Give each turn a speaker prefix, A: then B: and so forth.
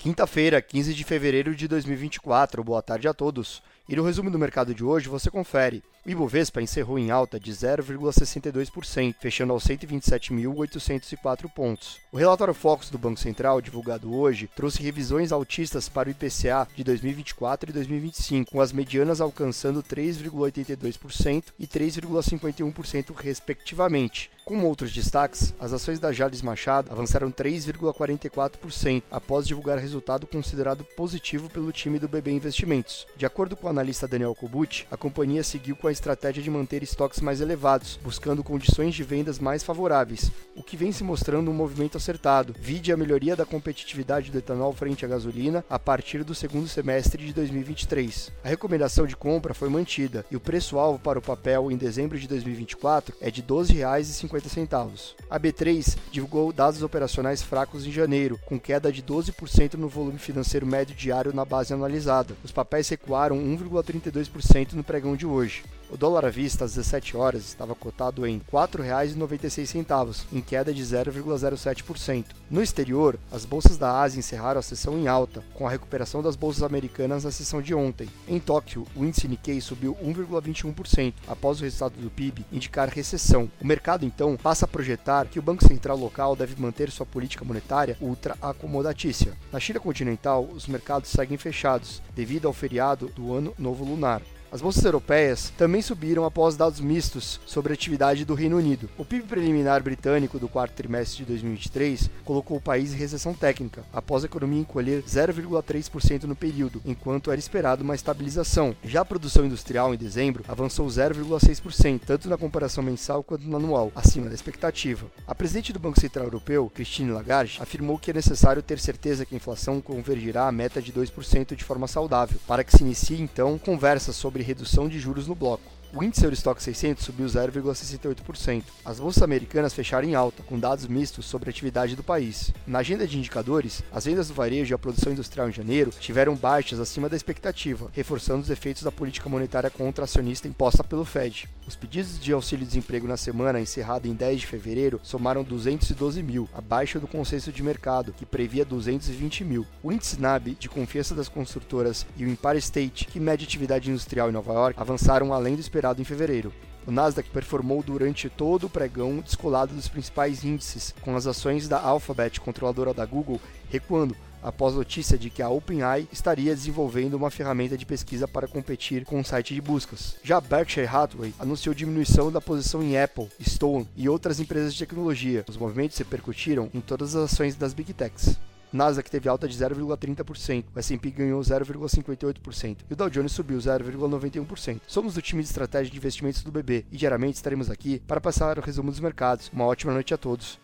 A: Quinta-feira, 15 de fevereiro de 2024. Boa tarde a todos. E no resumo do mercado de hoje você confere. O Ibovespa encerrou em alta de 0,62%, fechando aos 127.804 pontos. O relatório Focus do Banco Central, divulgado hoje, trouxe revisões altistas para o IPCA de 2024 e 2025, com as medianas alcançando 3,82% e 3,51% respectivamente. Com outros destaques, as ações da Jales Machado avançaram 3,44% após divulgar resultado considerado positivo pelo time do BB Investimentos. De acordo com o analista Daniel Kobuchi, a companhia seguiu com a estratégia de manter estoques mais elevados, buscando condições de vendas mais favoráveis, o que vem se mostrando um movimento acertado, vide a melhoria da competitividade do etanol frente à gasolina a partir do segundo semestre de 2023. A recomendação de compra foi mantida e o preço-alvo para o papel em dezembro de 2024 é de R$ 12,50 centavos. A B3 divulgou dados operacionais fracos em janeiro, com queda de 12% no volume financeiro médio diário na base analisada. Os papéis recuaram 1,32% no pregão de hoje. O dólar à vista às 17 horas estava cotado em R$ 4,96, em queda de 0,07%. No exterior, as bolsas da Ásia encerraram a sessão em alta, com a recuperação das bolsas americanas na sessão de ontem. Em Tóquio, o índice Nikkei subiu 1,21% após o resultado do PIB indicar recessão. O mercado então passa a projetar que o Banco Central local deve manter sua política monetária ultra acomodatícia. Na China continental, os mercados seguem fechados devido ao feriado do Ano Novo Lunar. As bolsas europeias também subiram após dados mistos sobre a atividade do Reino Unido. O PIB preliminar britânico do quarto trimestre de 2023 colocou o país em recessão técnica, após a economia encolher 0,3% no período, enquanto era esperado uma estabilização. Já a produção industrial em dezembro avançou 0,6%, tanto na comparação mensal quanto no anual, acima da expectativa. A presidente do Banco Central Europeu, Christine Lagarde, afirmou que é necessário ter certeza que a inflação convergirá à meta de 2% de forma saudável, para que se inicie então conversas sobre sobre redução de juros no bloco. O índice Eurostock 600 subiu 0,68%. As bolsas americanas fecharam em alta, com dados mistos sobre a atividade do país. Na agenda de indicadores, as vendas do varejo e a produção industrial em janeiro tiveram baixas acima da expectativa, reforçando os efeitos da política monetária contracionista imposta pelo Fed. Os pedidos de auxílio-desemprego na semana encerrada em 10 de fevereiro somaram 212 mil, abaixo do consenso de mercado, que previa 220 mil. O índice NAB de confiança das construtoras e o Empire State, que mede atividade industrial em Nova York, avançaram além do esperado esperado em fevereiro. O Nasdaq performou durante todo o pregão descolado dos principais índices, com as ações da Alphabet, controladora da Google, recuando após notícia de que a OpenAI estaria desenvolvendo uma ferramenta de pesquisa para competir com o site de buscas. Já Berkshire Hathaway anunciou diminuição da posição em Apple, Stone e outras empresas de tecnologia. Os movimentos repercutiram em todas as ações das Big Techs. Nasdaq teve alta de 0,30%, o S&P ganhou 0,58% e o Dow Jones subiu 0,91%. Somos do time de estratégia de investimentos do BB e diariamente estaremos aqui para passar o resumo dos mercados. Uma ótima noite a todos.